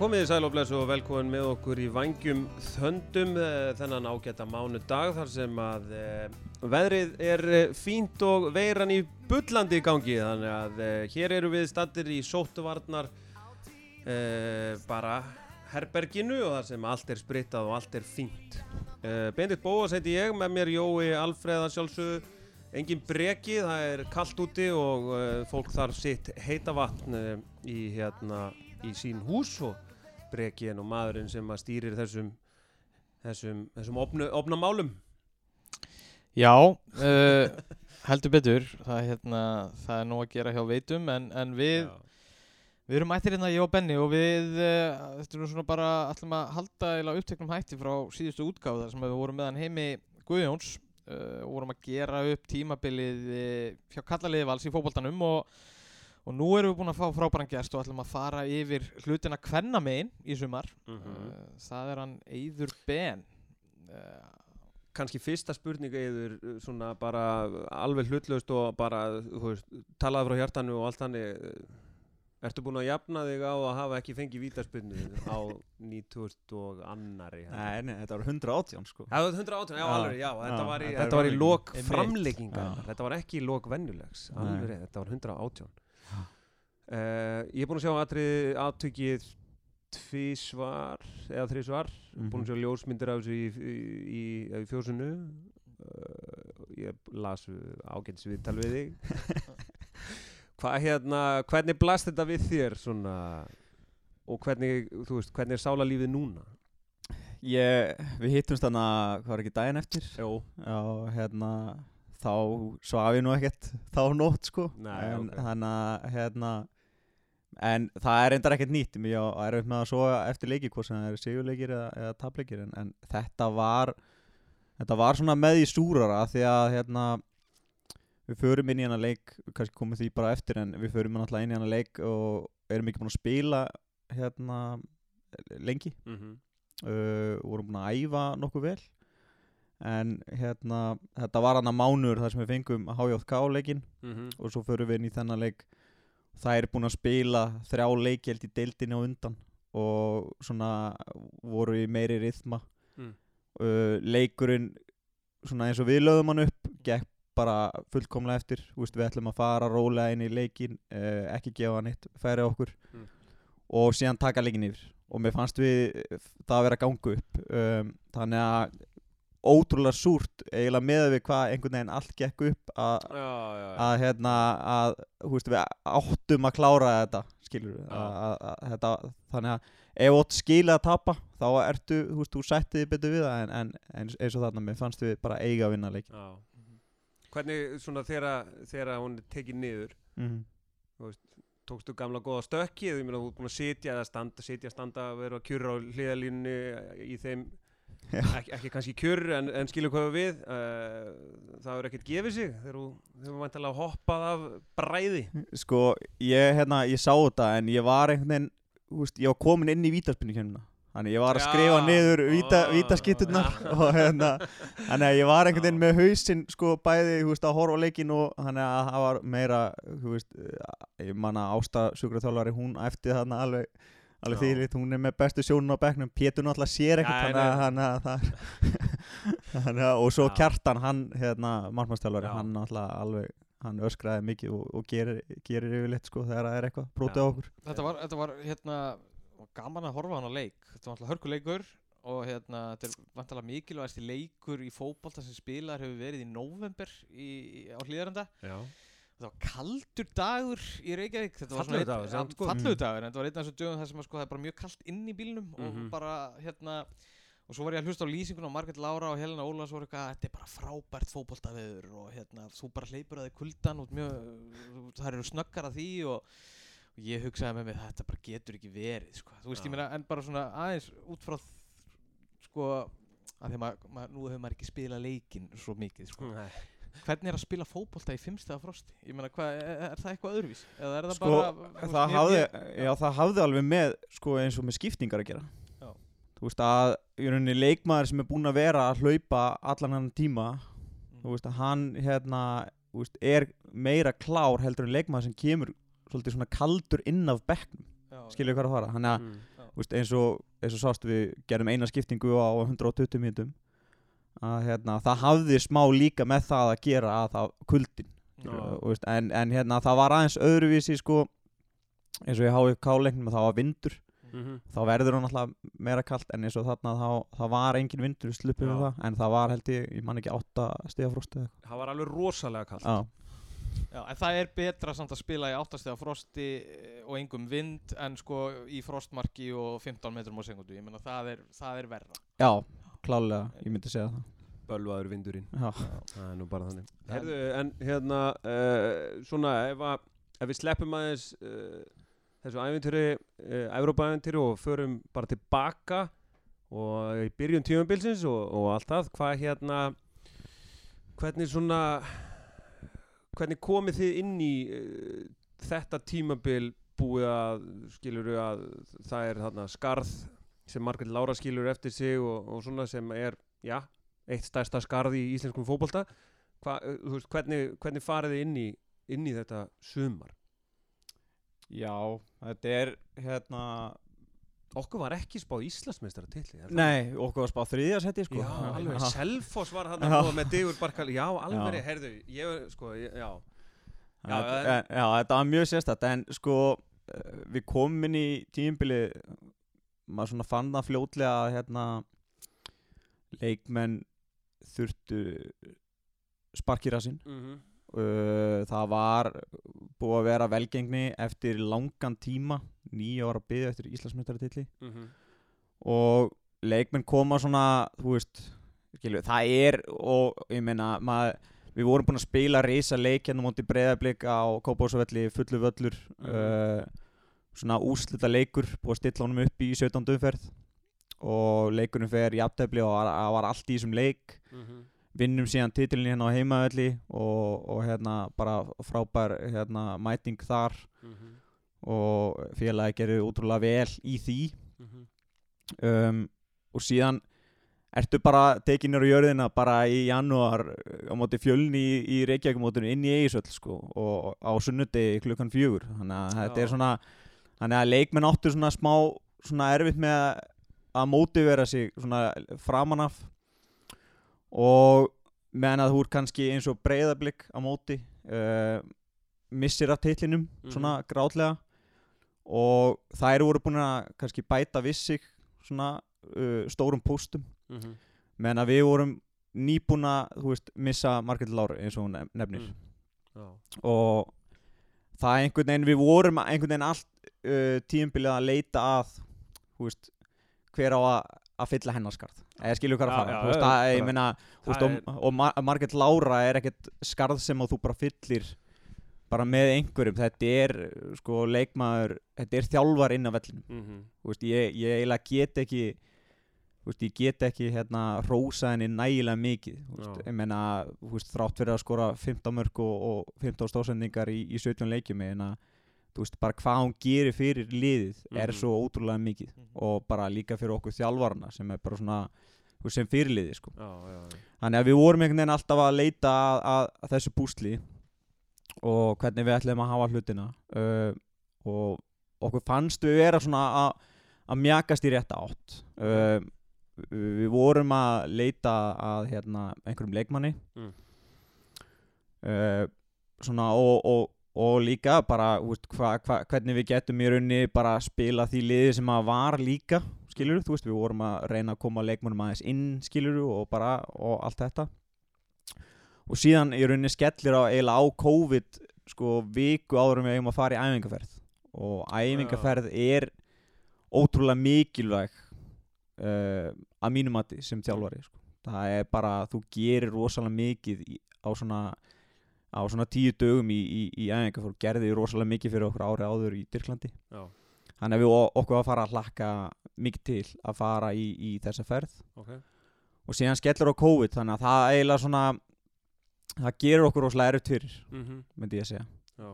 komið í sæl og velkomin með okkur í vangjum þöndum eh, þennan ágæta mánu dag þar sem að eh, veðrið er eh, fínt og veiran í bullandi í gangi þannig að eh, hér eru við stattir í sóttuvarnar eh, bara herberginu og þar sem allt er sprittað og allt er fínt. Bendit Bóas heiti ég, með mér Jói Alfreða sjálfsögðu, engin breki, það er kallt úti og fólk þarf sitt heita vatn í hérna í sín hús og breki en og maðurinn sem að stýrir þessum þessum, þessum opnu, opna málum Já, uh, heldur betur. Það, er hérna, það er nú að gera hjá veitum en, en við, við erum mættir hérna ég og Benni og við uh, þetta er nú svona bara ætlum að halda uppteknum hætti frá síðustu útgáð þar sem við vorum meðan heimi Guðjóns uh, og vorum að gera upp tímabilið uh, hjá kallaliði vals í fótboltanum og, og nú erum við búin að fá frábæran gest og ætlum að fara yfir hlutina kvenna megin í sumar Mhm. uh, það er hann Eyður Ben uh, kannski fyrsta spurninga uh, svona bara alveg hlutlaust og bara veist, talaði frá hjartanu og allt þannig uh, Ertu búin að jafna þig á að hafa ekki fengið vítaspinnu á 90 og annari? Nei, nei, þetta var 118 sko Það var 118, já, Já, alveg, já, þetta já, var í, þetta var í einmitt. framleggingar, Já. þetta var ekki í lok venjulegs, Nei. alveg þetta var 118. Uh, ég er búin að sjá atrið aðtökið tvísvar eða þrísvar, Mhm. búin að sjá ljósmyndir af þessu í, í, í, í fjósinu, uh, ég las ágætis viðtal við þig. Hvað hérna, hvernig blast þetta við þér svona og hvernig, þú veist, hvernig er sálarlífið núna? Ég, við hittumst þarna, hvað var ekki daginn eftir Jó. Já, hérna Þá svaf ég nú ekkert þá nótt sko Nei, en. Þannig að, hérna En það er reyndar ekkert nýtt. Mér er upp með að sofa eftir leiki Hvort sem það er sigurleikir eða, eða tapleikir. En, en þetta var Þetta var svona með í súrara Því að, hérna Við förum inn í hana leik, kannski komum því bara eftir En við förum náttúrulega inn í hana leik Og erum ekki búin að spila Hérna Lengi. Mm -hmm. uh, vorum búin að æfa nokkuð vel. En hérna þetta var hann að mánuður þar sem við fengum HJK leikin Mhm. og svo förum við inn í þennan leik það er búin að spila þrjá leikjeld í deildinni á undan og svona voru í meiri rithma. Mm. uh, leikurinn svona eins og við lögðum hann upp gekk bara fullkomlega eftir. Þú veist, við ætlum að fara rólega inn í leikin uh, ekki gefa neitt færi okkur. Mm. og síðan taka leikin yfir. Og mér fannst við það að vera að ganga upp. Um, þannig að ótrúlega súrt eiginlega með við hvað einhvern veginn allt gekk upp að hérna að þú veist við áttum að klára þetta skilur við þannig að ef þú átt skilið að tapa þá ertu, þú veist, þú sættið þig betur við það en, en eins, og þarna, mér fannst við bara eiga að vinna leik Já. Hvernig svona þegar hún er tekið niður mm -hmm. tókstu gamla góða stökki eða ég meina þú ert búin að sitja eða standa, sitja, standa vera að kjurra á hliðalínunni í þeim Já. ekki, kannski kjurr en, en skilur hvað við uh, það er ekkert gefið sig þegar þú vantilega hoppað af bræði sko, ég, hérna, ég sá þetta en ég var einhvern veginn veist, ég var komin inn í vítaspinnu kemna þannig ég var að skrifa niður víta, Ó. vítaskitturnar Já. og hérna þannig að ég var einhvern veginn með hausinn sko bæði, veist, að horfa leikin og þannig að það var meira, veist eh, ég manna Ásta sjúkraþjálfari hún eftir þarna alveg alveg þýrið, hún er með bestu sjónun á bekknum Pétur náttúrulega sér ekkert Já, þannig að, nei. þannig að það þannig að, og svo Já. Kjartan hann, hérna, markmannstjálfari Já. hann náttúrulega alveg hann öskraði mikið og, og gerir, gerir yfirleitt sko þegar það er eitthvað Já. okkur Þetta var, þetta var hérna gaman að horfa hann á leik Þetta var alltaf hörkuleikur og hérna þetta er vantalega mikilvægasti leikur í fótbolta sem spilar hefur verið í november í, í, á hlýðarenda Já. Þetta var kaldur dagur í Reykjavík Þetta var Fallegur dagur, samt, sko. Fallegur dagur, en þetta var einn af þessum dögum þar sem sko, það er bara mjög kalt inn í bílnum Mhm. og bara hérna og svo var ég að hlusta á lýsingun á Margrét Lára og Helena Ólafs voru eitthvað, þetta er bara frábært fótboltaveður og hérna, þú bara hleypur að þig kuldan og það eru snöggar að því og, og ég hugsaði með mig þetta bara getur ekki verið sko. þú veist, Já. ég meina, en bara svona aðeins út frá sko, að því að nú hefur maður ekki spilað leikinn svo mikið sko. Hvernig er að spila fótbolta í fimmstega frosti? Ég meina, hvað, er, er það eitthvað öðruvís? Eða er það sko, bara það, mér- hafði, já, það hafði alveg með sko, eins og með skiptingar að gera. Já. þú veist að í rauninni leikmaður sem er búinn að vera að hlaupa allan hann tíma Mm. þú veist að hann hérna veist, er meira klár heldur en leikmaður sem kemur svolítið svona kaldur inn af bekknum. Já, skilju hvað er að fara? Þannig að Mm. Þú veist, eins og, eins og sást við gerum eina skiptingu á 120 mínutum að hérna, það hafði smá líka með það að gera að það kuldin Já. og, veist, en, en hérna það var aðeins öðruvísi sko eins og ég hái káleiknum að það var vindur. Mhm. þá verður hann alltaf meira kalt en eins og þarna þá, það var engin vindur við sluppum Já. það. En það var held ég, ég man ekki átta stigafrost eða Það var alveg rosalega kallt eitthvað Já, en það er betra samt að spila í áttastega frosti eh, og engum vind en sko í frostmarki og 15 metrum á sekundu, ég meina það er, það er verra. Já, já, klálega, ég myndi segja það. Bölvaður vindurinn. Það er nú bara þannig. Herðu, en hérna uh, Svona, ef, að, ef við sleppum aðeins uh, Þessu ævintýri uh, Evrópa-ævintýri og förum bara tilbaka Og í byrjun tímabilsins og, og allt það Hvað hérna Hvernig svona Hvernig komið þið inn í uh, Þetta tímabil Búið að Skilur að það er þarna skarð Sem Margrét Lára skilur eftir sig Og, og svona sem er, já eitt stærsta skarð í íslenskum fótbolta. Hva, þú veist, hvernig, hvernig farið þið inn í, inn í þetta sumar? já, þetta er hérna Okkur var ekki spáð Íslandsmeistara til nei, okkur var spáð þriðja seti sko. Já, alveg. Selfoss var hann að með Digur Barkal. Já, alveg, Já. heyrðu, ég, sko, ég, já. Já, Já, en- en, já, þetta var mjög sérstætt en sko eh, við komum inn í tímbili maður svona fann það fljótlega að hérna leikmenn þurftu sparkirasinn mm -hmm. uh, það var búið að vera velgengni eftir langan tíma nýja ára byggði eftir Íslandsmeistaratilli mhm. og leikmenn koma svona veist það er og ég meina maður, við vorum búin að spila reysa leik hérna á móti breyðablик á Kópásvelli fullu völlur Mhm. uh, svona úslita leikur búið að stilla honum upp í 17. umferð og leikurinn fer í aftefli og var, var allt í þessum leik Mhm. vinnum síðan titilin hérna á heimavelli og, og hérna bara frábær hérna, mæting þar Mhm. og félagi gerir útrúlega vel í því Mhm. um, og síðan ertu bara tekinir á jörðina bara í janúar uh, á móti fjölni í, í Reykjavík mótinu inn í Eigisöll sko og á sunnundi klukkan fjögur þannig að þetta Já. er svona þannig að leikmenn áttu svona smá svona erfitt með að, mótivera sig svona framanaf og meðan að þú er kannski eins og breyðablик á móti uh, missir af titlinum Mhm. svona grátlega og þær voru búin að kannski bæta við sig svona uh, stórum póstum Mhm. meðan að við vorum nýbúna þú veist, missa Margrét Láru eins og hún nef- nefnir Mm. Og það er einhvern veginn við vorum einhvern veginn allt uh, tíumbilið að leita að veist, hver á að að fylla hennarskarð eða skilju hvað að fara. ég þú veist, Það og, Mar Margrét Lára er ekkert skarð sem þú bara fyllir bara með einhverjum. Þetta er sko leikmaður þetta er þjálfar inn á vellinum. Mhm. þú veist, ég, ég eiginlega get ekki veist, ég get ekki hérna rósa henni nægilega mikið. Veist, ég veist, þrátt fyrir að skora 15 mörg og, og 15 stóðsendingar í, í 17 leikjum að þú veist, bara hvað hún gerir fyrir liðið er Mhm. svo ótrúlega mikið og bara líka fyrir okkur þjálfarna sem er bara svona sem fyrirliði sko. Já, já, já. þannig að við vorum einhvern veginn alltaf að leita að, að, að þessu púsli og hvernig við ætlum að hafa hlutina uh, og okkur fannst við vera svona að að mjakast í rétta átt uh, við vorum að leita að hérna, einhverjum leikmanni Mm. uh, svona og, og, og líka bara úst, hva, hva, hvernig við getum í raunni bara spila því liði sem að var líka skilur þú veist við vorum að reyna að koma leikmannum aðeins inn skilur og bara og allt þetta. Og síðan í rauninni skellir á eiginlega á COVID sko viku áður en við eigum að fara í æfingarferð og æfingarferð er ótrúlega mikilvæg uh, að mínum mati sem þjálfari sko. það er bara þú gerir rosalega mikið í, á svona á svona tíu dögum í, í, í æfingarferð gerði rosalega mikið fyrir okkur ári áður í Tyrklandi Já. þannig að við okkur að fara að hlakka mikið til að fara í, í þessa ferð Ok. og síðan skellur á COVID þannig að það eiginlega svona það gerir okkur rosalega erfitt fyrir Mhm. myndi ég að segja Já.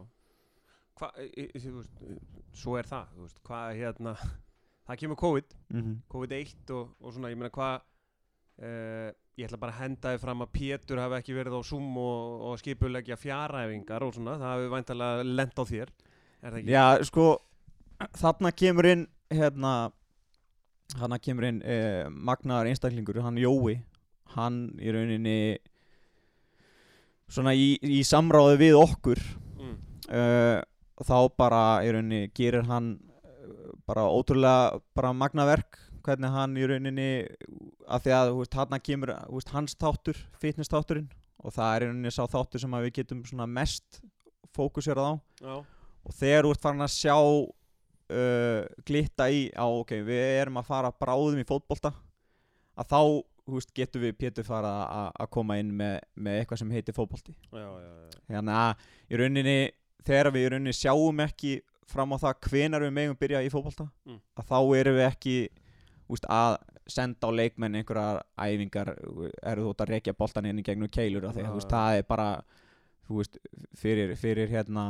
Hvað, e, e, þú veist, e, svo er það, veist, hvað hérna, það kemur COVID, mm -hmm. COVID-1 og, og svona, ég meina hvað, uh, ég ætla bara að henda þið fram að Pétur hafi ekki verið á Zoom og, og skipulegja fjaræfingar og svona, það hafi væntalega lent á þér, er það ekki? Já, sko þarna kemur inn hérna hann kemur inn uh, magnaðar einstaklingur, hann Jói hann í rauninni svona í, í samráði við okkur mm. uh, þá bara í rauninni gerir hann uh, bara ótrúlega bara magnaverk hvernig hann í rauninni að því að veist, hann kemur veist, hans þáttur, fitness þátturinn og það er í rauninni sá þáttur sem að við getum mest fókusverað á. Já, og þegar þú ert farin að sjá uh, glitta í á ok, við erum að fara bráðum í fótbolta að þá veist, getum við Pétur fara að- að koma inn með, með eitthvað sem heitir fótbolti. Þannig að í rauninni þegar við í rauninni sjáum ekki fram á það hvenar við megum byrja í fótbolta Mm. að þá erum við ekki úst, að senda á leikmenn einhverjar æfingar eru þú út að rekja boltan inn í gegnum keilur því veist, já. það er bara veist, fyrir, fyrir hérna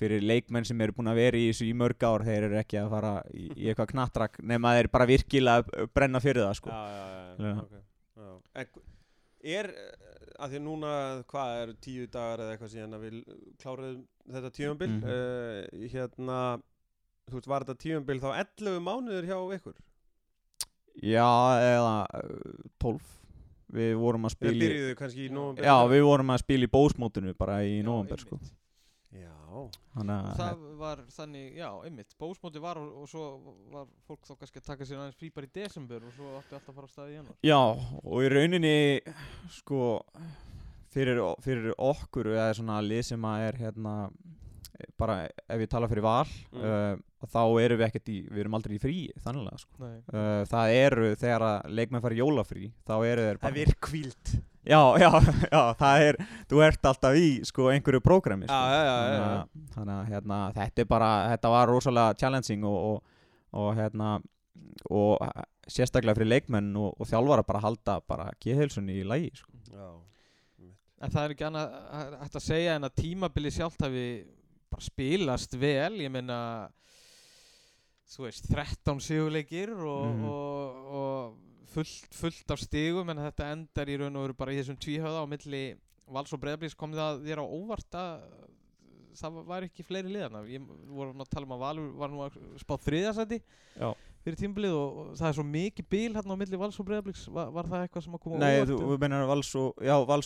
fyrir leikmenn sem eru búin að vera í þessu í mörg ár þeir eru ekki að fara í, í eitthvað knattrak nema þeir bara virkilega brenna fyrir það sko. Já, já, já, já, Já. ok. Já. En hv- er, eh, að því að núna, hvað er tíu dagar eða eitthvað síðan að við kláruðum þetta tíumbil, Mhm. uh, hérna, þú veist, var þetta tíumbil þá 11 mánuður hjá ykkur? Já, eða uh, 12 við vorum að spila í byrjuðu kannski í nóvember? Já, við vorum að spila í bósmótinu bara í nóvember sko. Já, það var þannig, já, einmitt. Bósmóti var og, og svo var fólk þá kannski að taka sér aðeins frí bara í desember og svo átti alltaf að fara á staði í januar Já, og í rauninni sko fyrir, fyrir okkur eða svona lið sem að er hérna bara ef ég tala fyrir val Mm. uh, þá erum við ekkert í, við erum aldrei í frí þannig að sko uh, það eru þegar að leikmenn fara í jólafrí þá eru þeir bara er kvíld. já, já, já, það er þú ert alltaf í sko einhverju prógrami sko. Já, já, já, já, Þannig að- þannig að hérna, þetta er bara þetta var rosalega challenging og, og, og hérna og eh, sérstaklega fyrir leikmenn og, og þjálfara bara að halda bara geðheilsunni í lægi sko. Já, En það er ekki annað að- hægt að segja en að tímabili sjálft hafi bara spilast vel, ég meina þú veist, 13 sigurleikir og, Mhm. og, og fullt, fullt af stigum en þetta endar í raun og veru bara í þessum tvíhöða á milli Vals og Breiðablís kom það þér á óvart að það var ekki fleiri liðana ég við vorum að tala um að Valur var nú að spá þriðasæti Já. Fyrir tímabilið og, og það er svo mikið bíl hérna á milli Vals og Breiðablís var, var það eitthvað sem að koma Nei, þú við meinar Vals og,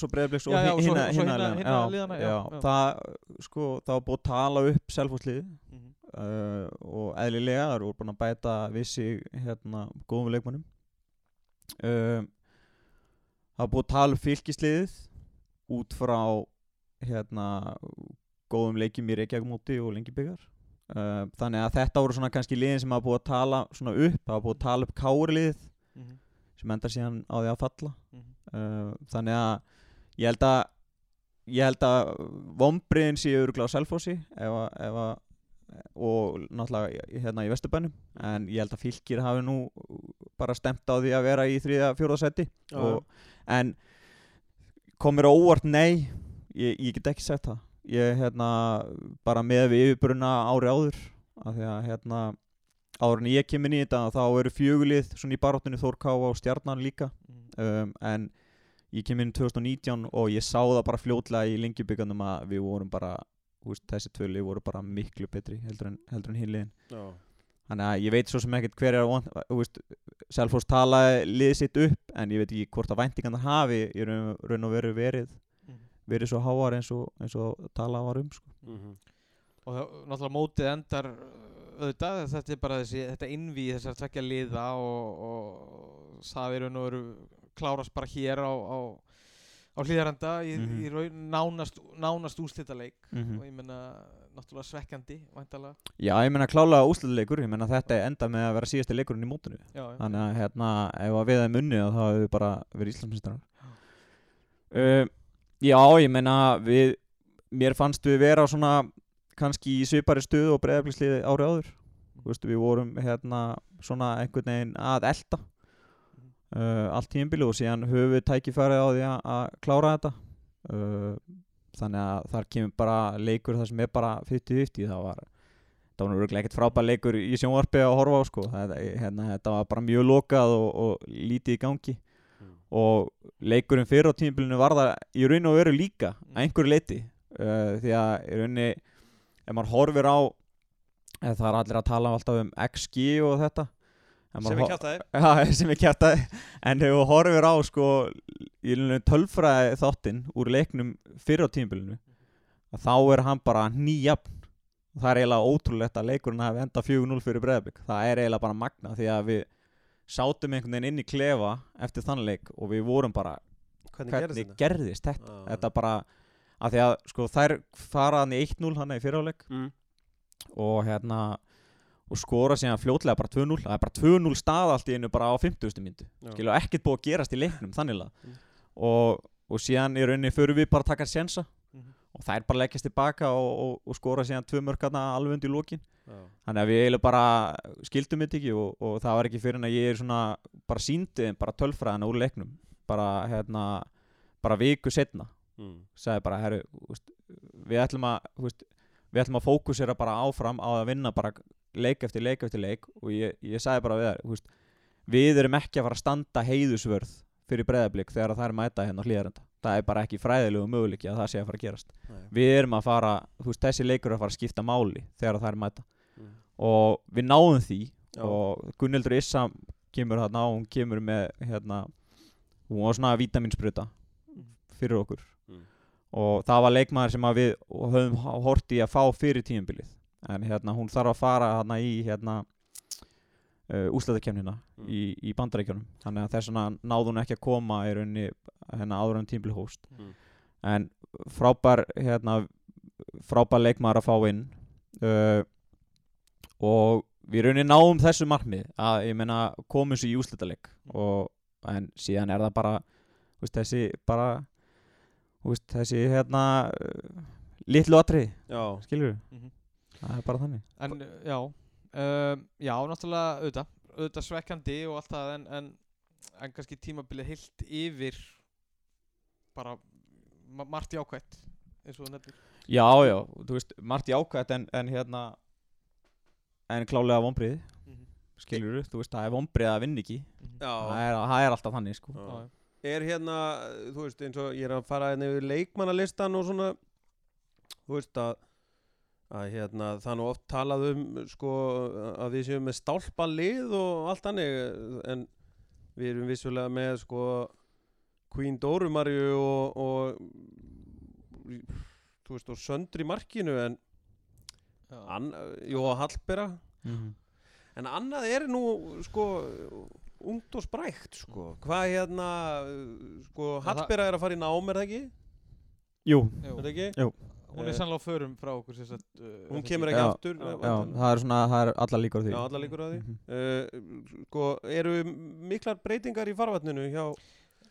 og Breiðabliks og hinna, liðana. já, það sko, það var búið að tala upp selfhúslið Mhm. uh, og eðlilega það eru búin að bæta vissi hérna góðum leikmannum uh, það var búið að tala upp fylgisliðið út frá hérna góðum leikjum í Reykjavík móti og lengi byggar uh, þannig að þetta voru svona kannski liðin sem hafa búið að tala svona upp, var búið að tala upp kárliðið Mhm. sem endar síðan á því að falla. Mhm. uh, þannig að ég held að ég held að vombriðin séu öruglega á að og náttúrulega hérna í Vesturbænum. En ég held að fylgir hafi nú bara stemt á því að vera í seti Já, og, en komir óvart nei ég, ég get ekki sagt það ég hérna bara með við yfirburuna ári áður af því að hérna áður en ég kem inn í þetta þá eru fjögulið svona í baróttunni Þórkáfa og Stjarnan líka Mhm. um, en ég kem inn 2019 og ég sá það bara fljótlega í lengjubíkanum að við vorum bara úst, þessi tvö lið voru bara miklu betri heldur en, en hinliðin þannig að ég veit svo sem ekkert hver er Selfoss talaði liðið sitt upp en ég veit ekki hvort að væntingarnar hafi í raun, og veru verið. Verið svo háar eins og, eins og talað var um sko. Mhm. og það, náttúrulega mótið endar uh, auðvitað, þetta er bara þessi, þetta innví þessar tvekja liða og, og það er raun og veru klárast bara hér á, á, á hlýðarenda í, Mhm. í raun nánast, nánast úrslitaleik Mhm. og ég meina náttúrulega svekkjandi væntalega Já, ég meina klálega úsluleikur ég meina þetta enda með að vera síðasti leikurinn í já. þannig að hérna, ef að við þeim unni þá hefur við bara verið Íslandsmyndstar uh, Já, ég meina við, mér fannst við vera svona kannski í svipari stöðu og breyðaflisliði ári áður. Veist, við vorum hérna svona einhvern veginn að elta uh, allt tímabili og síðan höfum við tækifærið á því að, klára þetta. Uh, þannig að þar kemur bara leikur þar sem er bara 50-50 það var það var nú ekkert frábær leikur í sjónvarpi að horfa á sko. Þetta, hérna, þetta var bara mjög lokað og, og lítið í gangi. Og leikurinn fyrir á tímabilinu var það í raun og veru líka Mm. að einhverju leiti uh, því að í rauninni ef maður horfir á það er allir að tala alltaf um XG og þetta. Sem maður kjátaði Já, sem ég kjartaði En þegar þú horfir á sko í rauninni tölfræði þáttinn úr leiknum fyrir á tímabilinu að þá er hann bara nýjafn. Það er eiginlega ótrúlegt að leikurinn hafi enda 4-0 fyrir Breiðablik. Það er eiginlega bara magna því að við sátum einhvern veginn inn í klefa eftir þann leik og við vorum bara hvernig, hvernig gerðist gerðist þetta Já. þetta bara að því að sko þær fara hann í 1-0 hann í fyrirháleik mm. og hérna og skora síðan fljótlega bara 2-0 það er bara 2-0 stað allt í einu bara á 50. myndu Já. skilur ekkert búið að gerast í leiknum þannig Mm. og, og síðan í rauninni förum við bara að taka sjensa Mhm. Og þær bara leggjast tilbaka og, og, og skora síðan tvö mörkarna alveg undir lókin þannig að við eiginlega bara skildum þetta ekki og, og það var ekki fyrir en að ég er svona bara síndi þeim bara tölfræðina úr leiknum. Bara hérna bara viku setna Mm. sagði bara herru við ætlum að úst, við ætlum að fókusera bara áfram á að vinna bara leik eftir leik eftir leik. Og ég, ég sagði bara við þær úst, við erum ekki að fara að standa heiðusvörð fyrir breðablík þegar það er mæta hérna hlýðarenda það er bara ekki fræðilegu möguleiki að það sé að fara að gerast Nei. við erum að fara, þú veist, þessi leikur er að fara að skipta máli þegar það er mæta Mm. og við náðum því Já. og Gunnildur Issa kemur þarna og hún kemur með hérna, hún var svona vítaminspruta fyrir okkur Mm. og það var leikmaður sem við höfum hort í að fá fyrir tímabilið en hérna hún þarf að fara hérna í hérna uh, úslæðakefnina Mm. í, í bandaríkjunum. Þannig að þess vegna náði hún ekki að koma í rauninni hérna áður en tímabilið hóst Mm. en frábær hérna frábær leikmaður að fá inn uh, og við rauninni náum þessu markmið að ég meina komum svo í úslitaleg og en síðan er það bara veist, þessi bara veist, þessi hérna litlu atrið, skilur Mhm. það er bara þannig. En já, um, já, náttúrulega auðvitað, auðvitað svekkjandi og allt það en, en, en kannski tímabilið heilt yfir bara ma margt jákvætt eins og nefnir. já, já, þú veist, margt jákvæmt en, en hérna en klálega vonbrið, Mhm. skilur þú veist, það er vonbrið að vinna ekki Mhm. Já. það er, það er alltaf þannig, sko Já. Já, er hérna, þú veist, eins og ég er að fara hérna yfir leikmannalistan og svona þú veist að að hérna, það nú oft talað um sko, að við séum með stálpa lið og allt hannig en við erum vissulega með sko Queen Dórumarju og, og þú veist, og söndri markinu en Jóa Hallbera Mhm. En annað er nú sko ungt og sprækt sko. Hvað hérna sko Hallbera er að fara í nám er það ekki? Jú, Jú. Er það ekki? Jú. Hún er sannlega á förum frá okkur sagt, uh, Hún það kemur ekki? Já, aftur já, það er svona, það er allar líkur á því Já, líkur á því Mhm. uh, Sko, eru miklar breytingar í farvatninu hjá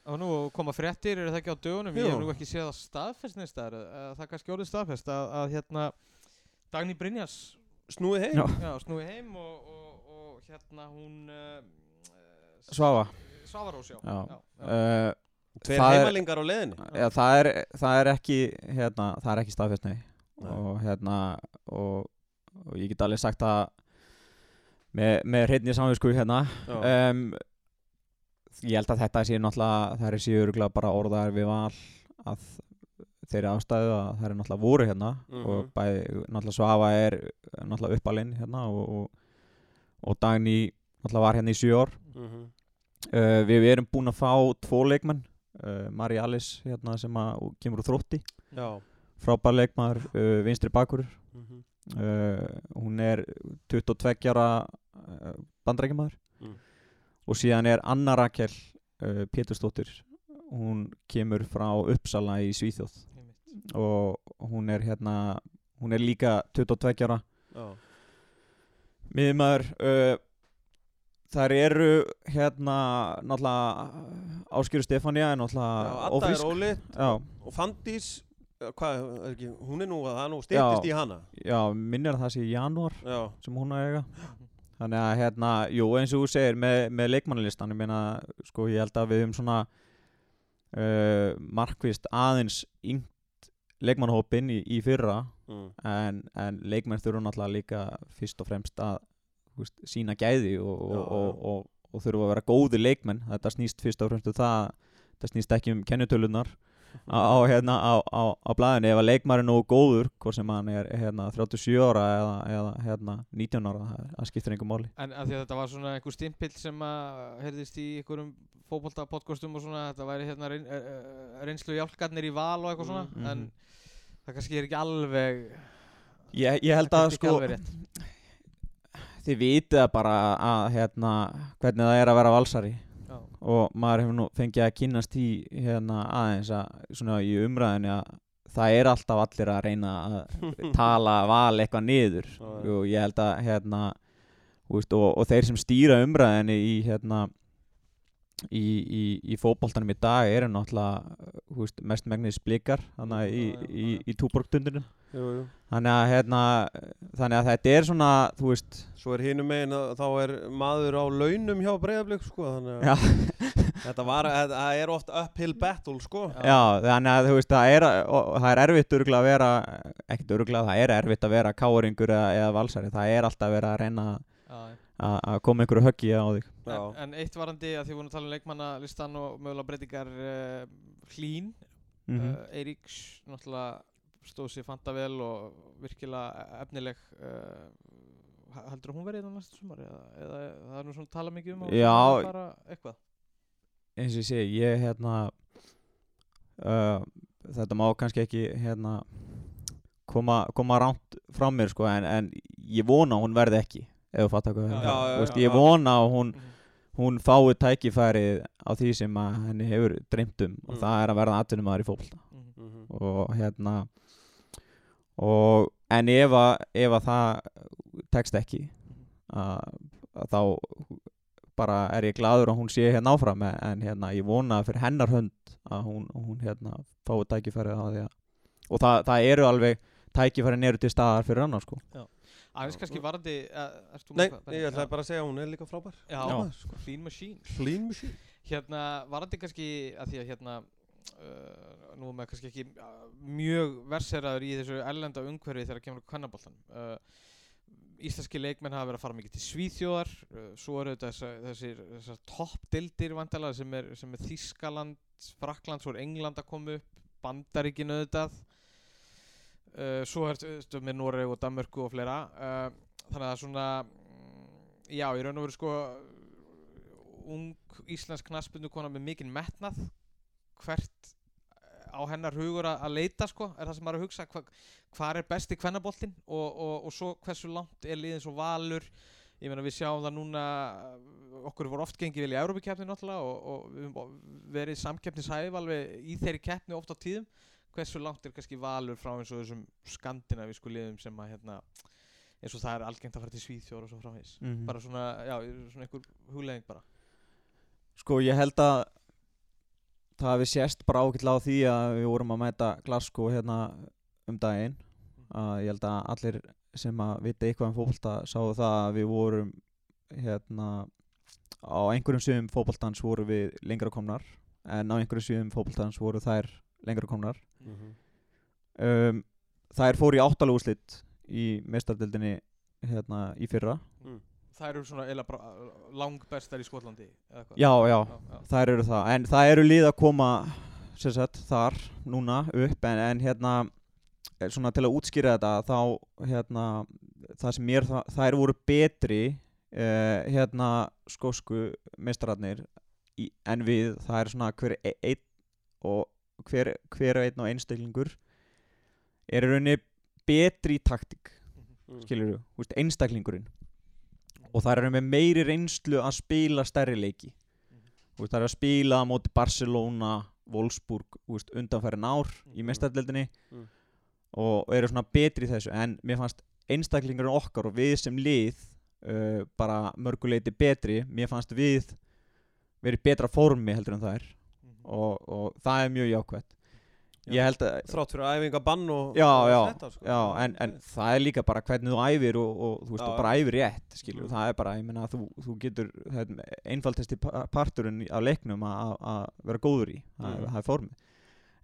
Og nú koma fréttir, er það ekki á dögunum? Jú. Ég hef nú ekki séð það staðfest neins þar, það er kannski orðið staðfest að, að hérna Dagný Brynjas snúið heim? Já. já, snúi heim og, og, og hérna hún uh, Svafa Svavarós, já. Tveir heimalingar á leiðinni Já, það er, það er ekki hérna, ekki Nei. og hérna og, og ég get alveg sagt að með, með hreinni samvinsku hérna um, ég held að þetta sé náttúrulega það er séu örgulega bara orðaðar við val að þeirri ástæðu að það er náttúrulega voru hérna Mhm. og bæði náttúrulega Svafa er náttúrulega uppalinn hérna og, og, Dagný náttúrulega var hérna í sjö ár Mhm. uh, við erum búin að fá tvo leikmenn uh, Mari Alice hérna sem að kemur úr þrótti. Frábær leikmaður, uh, vinstri bakur. Mhm. uh, hún er 22 ára bandrækjamaður Mm. og síðan er Anna Rakel Pétursdóttir. Hún kemur frá Uppsala í Svíþjóð. Einmitt. og hún er hérna hún er líka 22 ára. Já. Miðmaður þær eru hérna náttúrulega Áskjöru Stefania er Já, náttúrulega Adda er ófrísk. óli já, og Fandís uh, hvað, er ekki, hún er nú að það er nú styrtist Já. í hana? Já, minnir að það sé í janúar Já, sem hún að eiga. Þannig að hérna, jú eins og þú segir með, með leikmannalistan, ég meina sko ég held að við höfum svona uh, markvist aðeins yngt leikmannhópin í, í fyrra. Mm. en, en leikmenn þurfa náttúrulega líka fyrst og fremst að veist, sína gæði og, og, Já, og, og, og þurfa að vera góði leikmenn þetta snýst fyrst og fremst um það þetta snýst ekki um kennutölunar á, á, hérna, á, á, á blæðinu ef að leikmaður er nógu góður hvort sem hann er hérna, 37 ára eða, eða hérna, 19 ára það, það skiptir einhver máli En að að þetta var svona einhver stimpill sem að heyrðist í einhverjum fótbolta-podcastum og svona, þetta væri hérna reyn, reynslu hjálpgarnir í val og eitthvað svona, Mhm. en það kannski er ekki alveg, ég, ég held það að ekki sko. Þið vitið bara að hérna, hvernig það er að vera valsari. Já. og maður hefur nú fengið að kynnast í hérna aðeins að svona í umræðinu að það er alltaf allir að reyna að tala val eitthvað niður. Og ég held að hérna veist, og, og þeir sem stýra umræðinu í hérna í, í, í fótboltanum í dag eru náttúrulega mest megnis blikar þannig í, túborgdundinu þannig að hérna þannig að þetta er svona þú veist Svo er hinum megin að þá er maður á launum hjá Breiðablík sko þannig að þetta var, það er oft uphill battle sko. Já, þannig að þú veist, það er, það er erfitt örgulega að vera, ekkert örgulega, það er erfitt að vera káringur eða, eða valsari, það er alltaf verið að reyna að að koma einhverju höggi á þig. En, en eitt varandi að því vorum að tala um leikmannalistan og mögulega breytingar uh, hlín, Mm uh, Eiríks náttúrulega stóð sér fanta vel og virkilega efnileg uh, heldur að hún verið í næsta sumar eða, eða það er nú svona tala mikið um að Já. sé bara eitthvað Eins og ég segi, ég hérna, uh, þetta má kannski ekki hérna koma, koma rámt frá mér sko, en, en ég vona að hún verði ekki, ef þú fattar hvað Já, það já, er. já, veist, já, Ég já. vona að hún, Mhm. hún fái tækifærið á því sem henni hefur dreymt um og Mm. það er að verða atvinnum aður í fótbolta. Mhm. Mhm. og hérna og en ef að, ef að það tekst ekki að, að þá bara er ég gladur að hún sé hérna áfram en, hérna ég vona fyrir hennar hönd að hún, hún hérna fái tækifærið á því að og það, það eru alveg tækifærin eru til staðar fyrir annar sko aðeins kannski varandi með Nei, ég ætlaði bara að segja að hún er líka frábær. Já, Já. sko, Clean Machine. Clean machine. Hérna, varandi kannski að því að hérna uh, nú maður kannski ekki uh, mjög verseraður í þessu erlenda umhverfi þegar kemur kvennaboltan uh, Íslenski leikmenn hafa verið að fara mikið til Svíþjóðar uh, svo eru þetta þessar, þessir, þessar toppdildir vandalega sem er, sem er Þískaland, Frakland, svo er England að koma upp, Bandaríkin auðvitað uh, svo er þetta með Noreg og Danmörku og fleira. Uh, þannig að svona mm, já, í raun og veru sko ung íslensk knaspundu kona með mikinn metnað. Hvert eh, á hennar hugur að leita sko, er það sem maður að hugsa. Hva, hvað er besti kvennaboltinn? Og, og, og svo hversu langt er liðin svo valur? Ég meina við sjáum það núna okkur voru oft gengið vel í Európa-keppni náttúrulega og, og verið samkeppnishæf alveg í þeirri keppni oft á tíðum hversu langt er kannski valur frá eins og þessum skandinavísku liðum sem að hérna eins og það er algengt að fara til Svíþjóður og svo framvegis. Mhm. bara svona, já, svona einhver hugleðing bara. Sko ég held að það hafi sést bara ákveld á því að við vorum að mæta Glasgow hérna um daginn. Að ég held að allir sem að vita eitthvað um fótbolta sáu það að við vorum hérna á einhverjum sviðum fótboltans voru við lengra komnar en á einhverjum sviðum fótboltans voru þær lengra komnar. Mhm. um, þær fóru í áttalúslitt í meistardildinni hérna í fyrra. Það eru svona bara langbestar í Skotlandi já, já, já, þær eru það. En það eru lið að koma sagt, þar núna upp. En, en hérna eh, svona til að útskýra þetta þá hérna það sem mér það, þær voru betri uh, hérna skósku meistararnir í, en við það er svona hver e- einn og hver, hver og einn og einstaklingur er rauninni betri taktík Mhm. skilur þú, einstaklingurinn og það eru með meiri reynslu að spila stærri leiki Þú veist, það er að spila á móti Barcelona, Wolfsburg undanfærin ár í Mhm. meistardildinni Mm. og eru svona betri þessu en mér fannst einstaklingurinn okkar og við sem lið uh, bara mörguleiti betri mér fannst við verið betra formi heldur en það er Mhm. Og, og það er mjög jákvætt Já. ég held að Þrátt fyrir æfingabann og Já, já, þetta, sko. já en, en það er líka bara hvernig þú æfir og, og þú veist, og bara æfir rétt skilur, Mm. það er bara, ég meina, þú, þú getur pa- parturinn af leiknum að- að vera góður í það, Mm. er- formið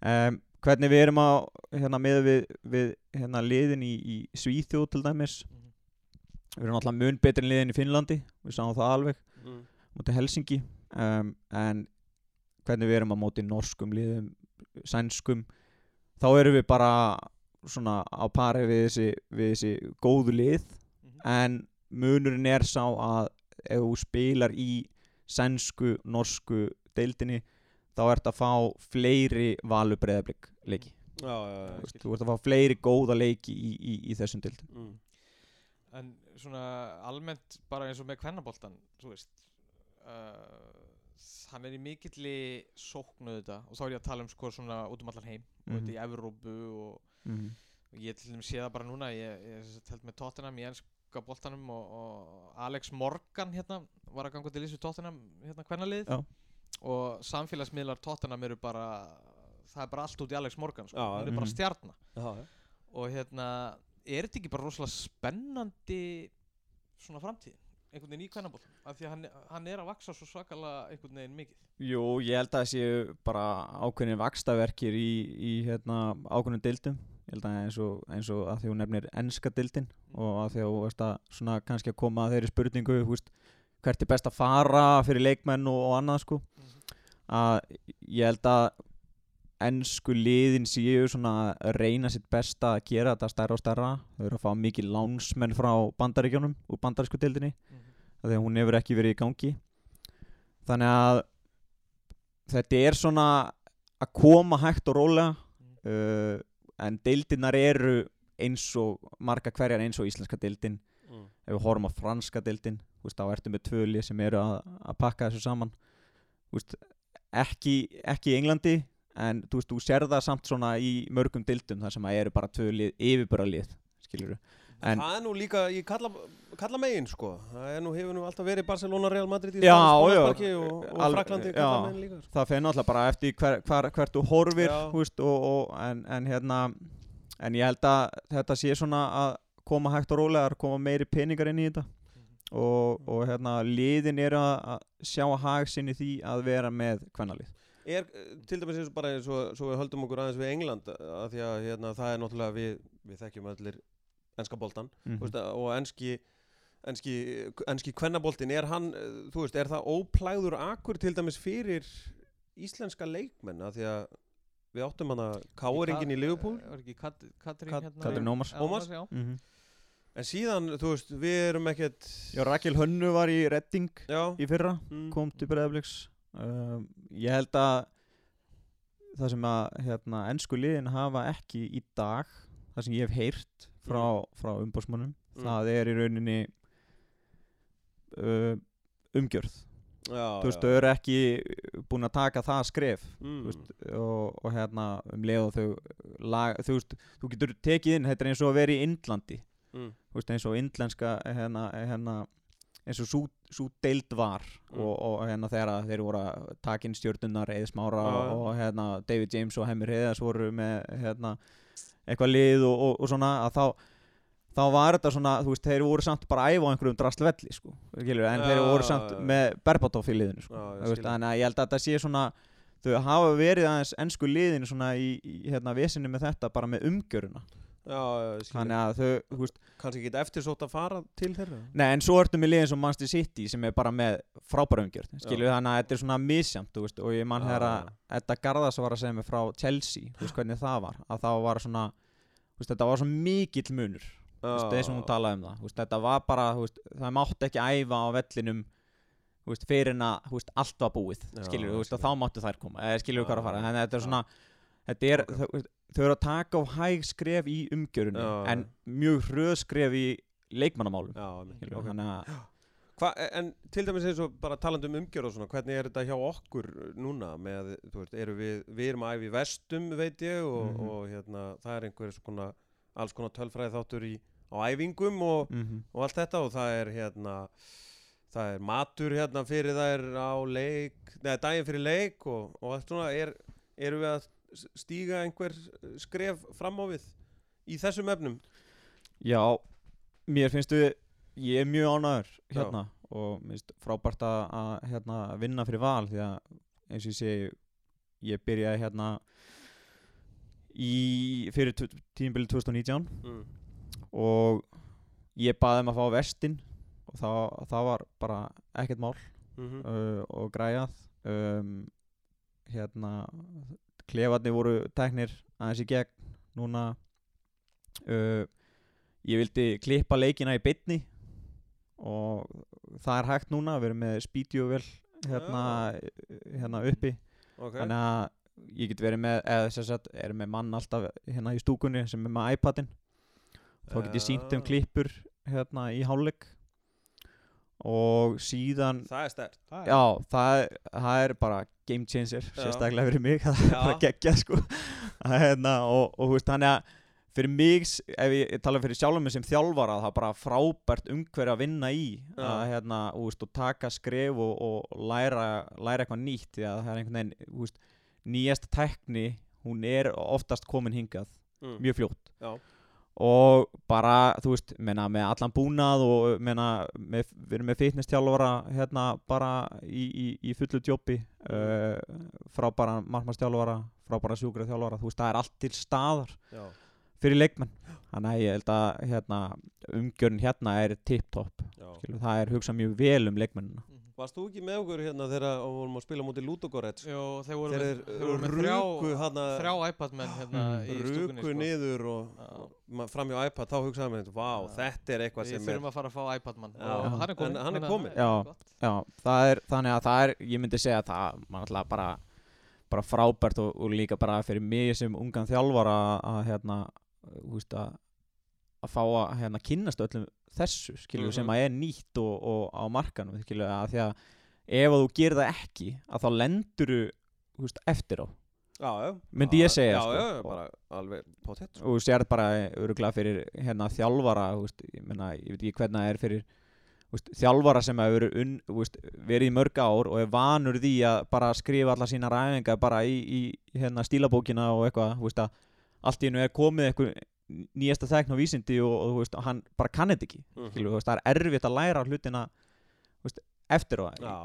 um, hvernig við erum á hérna, með við, við hérna, liðin í, í Svíþjóð til dæmis Mhm. við erum alltaf mun betri en liðin í Finnlandi við sáum það alveg, Mm. móti Helsingi um, en hvernig við erum á móti norskum liðum sænskum þá erum við bara svona á pari við þessi, við þessi góðu lið. Mhm. en munurinn er sá að ef þú spilar í sænsku, norsku deildinni þá ert að fá fleiri valur breyðablik leiki Já, já, já, Þú veist, þú ert að fá fleiri góða leiki í, í, í þessum deildum. Mm. En svona almennt bara eins og með kvennaboltan, þú veist uh, hann er í mikilli sóknu þetta og þá er ég að tala um sko svona út um allan heim og Mhm. þetta í Evrópu og, mm. og ég til þeim sé það bara núna ég, ég held með Tottenham í ennska boltanum og, og Alex Morgan hérna var að ganga til þessu Tottenham hérna kvennalið Já. og samfélagsmiðlar Tottenham eru bara það er bara allt út í Alex Morgan sko. Já, hann er bara mhm. stjarnar Já, og hérna er þetta ekki bara rosalega spennandi svona framtíð einhvern veginn í kvennabóttum af því að hann, hann er að vaksa svo svakalega einhvern veginn mikið. Jú, ég held að það séu bara ákveðin vakstaverkir í, í hérna, ákveðin dildum ég held að eins og, eins og að því hún nefnir enska dildin og að því að svona kannski að koma að þeirri spurningu veist, hvert er best að fara fyrir leikmenn og, og annað sko. Að ég held að ennsku liðin séu svona að reyna sitt besta að gera þetta stærra og stærra. Þau eru að fá mikið lánsmenn frá bandaríkjónum úr bandarísku dildinni af því að hún hefur ekki verið í gangi. Þannig að þetta er svona að koma hægt og rólega uh, en deildirnar eru eins og marga hverjar eins og íslenska deildin. Mm. ef við horfum á franska deildin þá ertu með tvöli sem eru að, að pakka þessu saman. Veist, ekki, ekki í Englandi en þú veist, þú sér það samt svona í mörgum deildum þar sem að eru bara tvölið yfirböralið skilur En- það er nú líka í kalla, kalla megin sko. Það er nú, hefur nú alltaf verið Barcelona, Real Madrid í já, og, og Fraklandi já. kalla megin líka sko. það fer náttúrulega bara eftir hver, hver, hvert þú horfir þú veist, og, og, en, en hérna en ég held að þetta sé svona að koma hægt og rólega að koma meiri peningar inn í þetta. Og, og hérna liðin eru að, sjá að hag sinni því að vera með kvennalið er eh, til dæmis eins og bara eins og svo við höldum okkur aðeins við England að því að hérna, það er náttúrulega við, við þekkjum allir enska boltan mm mm. veist, og enski enski, enski kvennaboltin er hann, eh, þú veist, er það óplæður akkur til dæmis fyrir íslenska leikmenn að því að við áttum hann að káeringin í Liverpool var ekki Kat, Katrín Kat- hérna Katrín Ómars. Ómars? já. -hmm. en síðan, þú veist, við erum ekkert Já, Rakel Hönnu var í Redding já, í fyrra mm, kom til Breiðabliks um, ég held að það sem að hérna, ennsku liðin hafa ekki í dag það sem ég hef heyrt frá, frá umbósmannum Mm. það er í rauninni uh, umgjörð. Já, þú veist, þau eru ekki búin að taka það skref mm, veist, og, og hérna um leið og þau lag, þú veist, þú getur tekið inn þetta er eins og að vera í Indlandi. Mm, þú veist, eins og indlenska hérna, hérna, eins og svo deild var Mm. og, og hérna þegar þeir voru að taka inn stjórnunar eða smára já. og hérna David James og Hemmir Heiðars voru með hérna eitthvað lið og, og, og svona að þá þá var þetta svona, þú veist, þeir voru samt bara að æfa á einhverjum drastvelli, sko, skilur, en þeir Já, voru samt já. með Berbatov í liðinu, sko, þú veist, þannig að ég held að þetta sé svona, þau hafa verið aðeins ennsku liðinu svona í, í hérna vesinni með þetta bara með umgjöruna, þannig að þau, veist, kannski ekki eftirsótt að fara til þeirra Nei, en svo ertu með liðin sem Manchester City sem er bara með frábæra umgjörð þannig að þetta er svona misjamt veist, og ég mann þegar að þetta Garðas var að segja mig frá Chelsea þú veist hvernig það var að þá var svona veist, þetta var svona mikill munur eins og hún talaði um það veist, þetta var bara það mátti ekki æfa á vellinum fyrir en að allt var búið veist, og þá máttu þær koma eða skilju hvað er að fara þannig að þetta er svona þetta er, Ok. þau, þau eru að taka á hæg skref í umgjörunni Já, en mjög hröð skref í leikmannamálum. Já, einmitt, skilju, ok. þannig að Hva, en til dæmis eins og bara talandi um umgjörð og svona, hvernig er þetta hjá okkur núna með, veist, við, við erum að æfa í vestum, veit ég, og, Mhm. og hérna, það er einhver svona, alls konar tölfræði þáttur í, á æfingum og, mm og allt þetta og það er hérna, það er matur hérna fyrir þær á leik, neða daginn fyrir leik og, og allt svona, er, eru við að stíga einhver skref fram á við í þessum efnum? Já, mér finnst við ég er mjög ánæður Já. hérna og mér finnst frábært að, að hérna, vinna fyrir val því að eins og ég segi ég byrjaði hérna í fyrir tímabili 2019 Mm. og ég baði um að fá vestin og það, það var bara ekkert mál Mm uh, og græjað um, hérna klefarnir voru teknir aðeins í gegn. Núna uh, ég vildi klippa leikina í bytni og það er hægt núna. Við erum með spítjóvel hérna, hérna uppi. Ok. Þannig að ég get verið með eða þess að er með mann alltaf hérna í stúkunni sem er með iPadin. Þá get ég sínt um klippur hérna í hálfleik. Og síðan það er stert já, það, það er bara game changer, sérstaklega fyrir mig það er Já. bara geggja sko hérna, og, og veist, þannig að fyrir mig, ef ég, ég tala fyrir sjálfum mig sem þjálfara, það er bara frábært umhverju að vinna í Já. að, hérna, þú veist, og taka skref og, og læra, læra eitthvað nýtt því að það er einhvern veginn, veist, nýjasta tekni, hún er oftast komin hingað mm. mjög fljótt já, og bara, þú veist, meina, með allan búnað og meina, með, við erum með fitnesstjálfara hérna bara í, í, í fullu djópi uh, frábæra markmannstjálfara, frábæra sjúkraþjálfara, þú veist, það er allt til staðar já, fyrir leikmenn. Þannig að ég held að hérna, umgjörn hérna er tip-top það er hugsað mjög vel um leikmennina Varst þú ekki með okkur hérna þegar við vorum að spila mútið Ludogorets? Jó, þeir voru Þeir með, þeir voru með ruku þrjá, hana, þrjá iPad-menn hérna Mm. í stúkunni ruku niður og, Já. og fram hjá iPad, þá hugsaðum við, vá, Já. þetta er eitthvað Við sem er þurfum að fara að fá iPad-mann Já. og hann er komin En hann er er Já. Já, það er, þannig að það er, ég myndi segja að það, mann alltaf bara, bara frábært og, og líka bara fyrir mig sem ungan þjálfara að, hérna, þú veist að, að fá að hérna kynnast öllum þessu, skilju, Mhm. sem að er nýtt og, og á markanum, skilju, að því að ef að þú gerir það ekki, að þá lendur þú eftir á, myndi ég segja, Já, sko. já, bara alveg potett sko. og þú sér bara öruglega fyrir hérna þjálfara veist, ég, meina, ég veit ekki hvernig það er fyrir veist, þjálfara sem hefur verið, í mörg ár og er vanur því að bara skrifa alla sína ræfingar bara í, í hérna, stílabókina og eitthvað allt í hennu er komið eitthvað nýjasta þekn og vísindi og, og veist, hann bara kann þetta ekki mm. veist, það er erfitt að læra hlutina veist, eftir já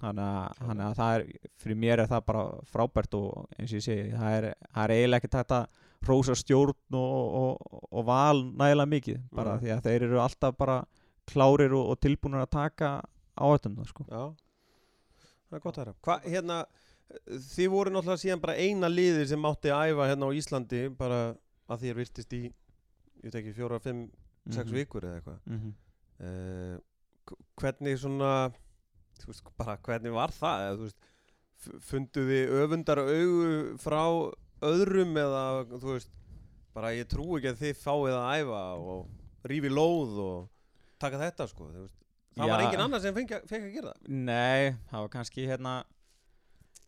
þannig að, það er fyrir mér er það bara frábært og eins og ég segi það er, það er eiginlega ekki tægt að rósa stjórn og, og, og val nægilega mikið bara Mm. því að þeir eru alltaf bara klárir og, og tilbúinir að taka áhættum sko. Já, það er gott að heyra Hvað, hérna, þið voru náttúrulega síðan bara eina liði sem mátti æfa hérna á Íslandi bara að þér virtist í ég veit ekki, fjóra, fimm, sex Mhm. vikur eða eitthvað mm -hmm. uh, hvernig svona þú veist, bara hvernig var það eða, veist, f- fundu þið öfundar augu frá öðrum eða þú veist bara ég trú ekki að þið fáið að æfa og rífi lóð og taka þetta sko veist. það var Já. engin annar sem fengi, að- fengi að gera það Nei, það var kannski hérna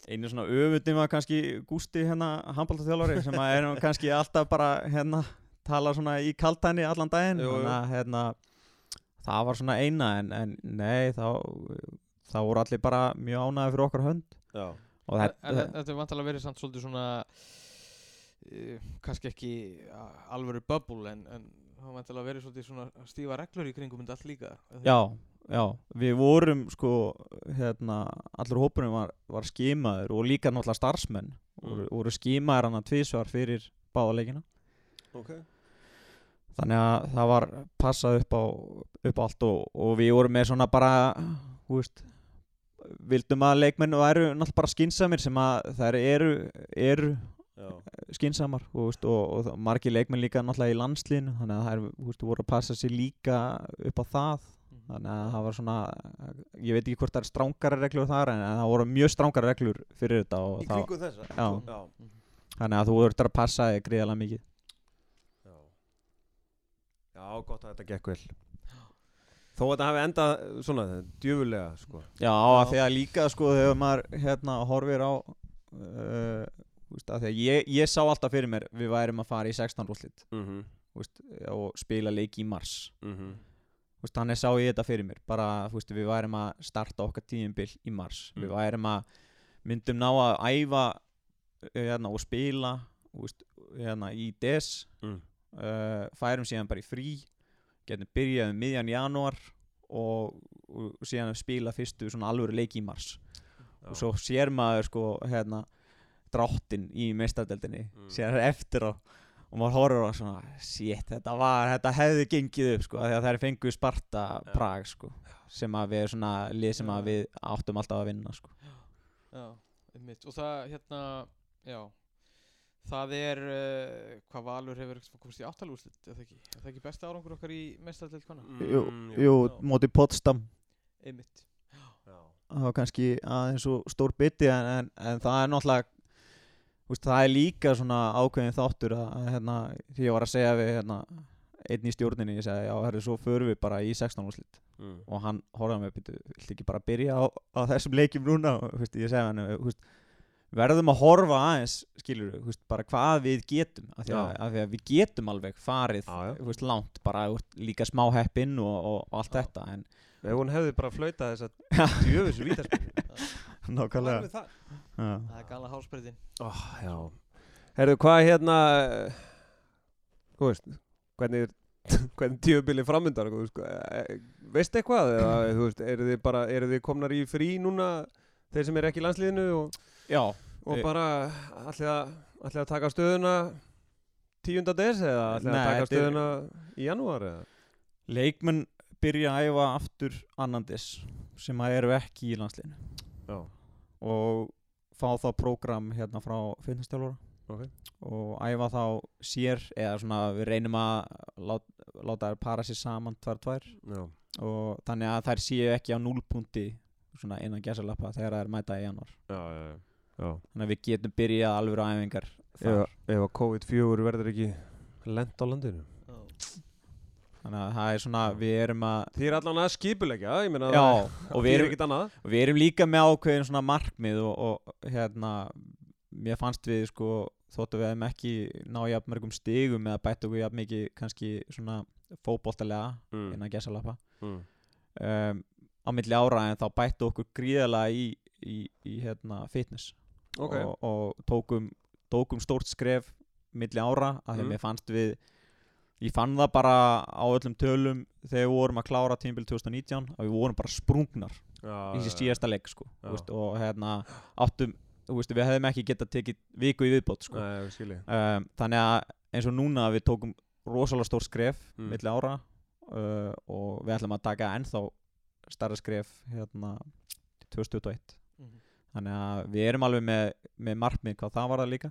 einu svona öfundin var kannski Gústi hérna handbóltaþjálfari sem að er kannski alltaf bara hérna tala svona í kaltæni allan daginn. Jú, jú. þannig að hérna það var svona eina en, en nei þá þá voru allir bara mjög ánæði fyrir okkar hönd. Já, og En, þetta en þetta er vantilega verið samt svolítið svona uh, kannski ekki alvöru bubble en, en það var vantilega verið svolítið svona stífa reglur í kringum þetta allt líka? Já, já, við vorum sko hérna, allur hópunum var, var skimaður og líka náttúrulega starfsmenn voru, voru skimaður hann að tvísvar fyrir báðaleikina ok. Þannig að það var passað upp á, upp allt og, og við vorum með svona bara hú veist vildum að leikmenn væru náttúrulega bara skinsamir sem að þær eru, eru skinsamar og, og, og það- margir leikmenn líka náttúrulega í landslínu þannig að þær hú veist, voru að passa sér líka upp á það. Þannig að það var svona ég veit ekki hvort það er strángara reglur þar en það voru mjög strángara reglur fyrir þetta í kringu þessa Já. já, þannig að þú voru að passa þig gríðarlega mikið já. já, gott að þetta gekk vel þó að þetta hafi endað svona djöfulega sko Já, því að líka sko þegar maður hérna horfir á uh, veist, að því að ég, ég sá alltaf fyrir mér við værum að fara í 16 rúslit mm -hmm. og spila leik í mars Mm -hmm. Veist, þannig sá ég þetta fyrir mér bara veist, við værum að starta okkar tíðinbil í mars við Mm. værum að myndum ná að æfa uh, hérna, og spila veist, hérna, í des Mm. uh, færum síðan bara í frí getum byrjað um miðjan janúar og, og síðan spila fyrstu alvöru leiki í mars og svo sér maður sko hérna dráttin í meistardeldinni Mm. sér eftir á og maður horfir á svona shit, þetta var, þetta hefði gengið upp sko, af því að þær fengu Sparta Já. Prag sko, sem að við svona lið sem að við áttum alltaf að vinna sko. Já, einmitt og það hérna, já Það er, uh, hvað Valur hefur komist í áttalúslit, er það ekki? Er það ekki besta árangur okkar í mestardelt kona? Jú, Mm, jú, Já. móti Potsdam Einmitt. Það var kannski aðeins svo stór bytti en, en, en það er náttúrulega úst, það er líka svona ákveðin þáttur að, að hérna, því ég var að segja við hérna, einn í stjórninni, ég segi já, herri, svo förum við bara í 16 úrslit Mm. og hann horfði á mig, býtu, viltu ekki bara byrja á, á þessum leikjum núna og veist, ég segi hann, veist, verðum að horfa aðeins, skilur við, bara hvað við getum, af því að, af því að við getum alveg farið Já, já. Veist, langt, bara líka smá heppinn og, og, allt Já. þetta, en Ef hún hefði bara flautað þess að djöfis vítaspilni. nákvæmlega það? Já. Það er gala hásbreytin. Oh, já. Herðu, hvað hérna, þú veist, hvernig, hvernig tíubili framöndar, þú veist, sko, eh, veistu eitthvað, eða, þú veist, eru þið bara, eru þið komnar í frí núna, þeir sem eru ekki í landsliðinu og, Já, og Við- bara allir að, taka stöðuna 10. des eða Nei, að taka þetta er- stöðuna í janúar leikmenn byrja að æfa aftur annandis sem að eru ekki í landsliðinu Já, og fá þá prógram hérna frá fitnessstjálfara. Ok. og æfa þá sér eða svona við reynum að lát, láta þær para sér saman tvær tvær. Já, og þannig að þær séu ekki á núlpunti svona innan gæsalappa þegar þær mæta í januar já, já, já. þannig að við getum byrjað alveg á æfingar Ef, ef að COVID-4 verður ekki lent á landinu. Þannig að það er svona við erum að Þið er allan að skipulegja, ég meina já, og við erum, og við erum líka með ákveðin svona markmið og, og hérna mér fannst við sko þóttu við hefum ekki ná jafn mörgum stigum eða bætt okkur jafn mikið kannski svona fótboltalega Mm. innan gæsalappa Mm. um, á milli ára en þá bættu okkur gríðarlega í, í, í hérna, fitness Ok. og, og tókum, tókum stórt skref milli ára af því að Mm. mér fannst við ég fann það bara á öllum tölum þegar við vorum að klára tímbil 2019 að við vorum bara sprungnar Já, í þessi síðasta leik sko, veist, og hérna áttum, veist, við hefðum ekki getað tekið viku í viðbót sko. Nei, um, þannig að eins og núna við tókum rosalega stór skref Mm. milli ára uh, og við ætlum að taka ennþá starra skref hérna 2021 Mhm. þannig að við erum alveg með, með markmið hvað það var það líka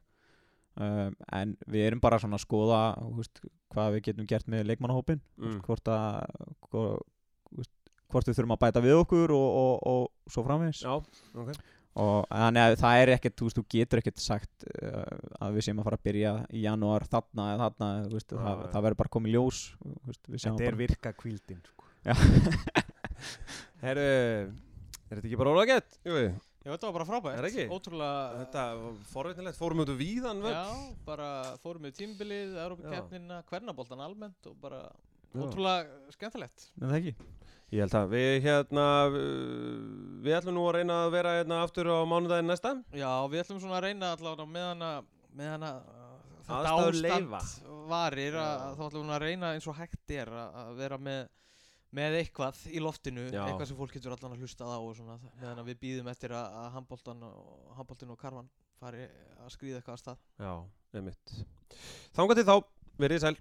um, en við erum bara svona að skoða veist, hvað við getum gert með leikmannahópin Mm. hvort að hvort, hvort við þurfum að bæta við okkur og, og, og svo framvegis Já, ok. og þannig að það er ekkert, þú veist, þú getur ekkert sagt uh, að við séum að fara að byrja í janúar þarna eða þarna, veist, Já, það, það verður bara komið ljós, Þetta er virka kvíldin, sko. Herru, er þetta ekki bara ólagett? Jú, Já, þetta var bara frábært. Ótrúlega. þetta var forveitinlegt, fórum út úr víðan völl. Já, bara fórum við tímbilið, Európa-keppnina, hvernaboltan almennt og bara Já. ótrúlega skemmtilegt. en það ekki Ég held að við hérna, við ætlum nú að reyna að vera hérna aftur á mánudaginn næsta. Já, við ætlum svona að reyna allavega með hana, með hana þetta ástand varir að, þá ætlum við að reyna eins og hægt er að vera með, með eitthvað í loftinu, Já. eitthvað sem fólk getur allan að hlusta á meðan að við býðum eftir að, að handboltan og, karvan fari að skrýða eitthvað að stað. Já, nefnitt. Þangað til þá, verið sæl.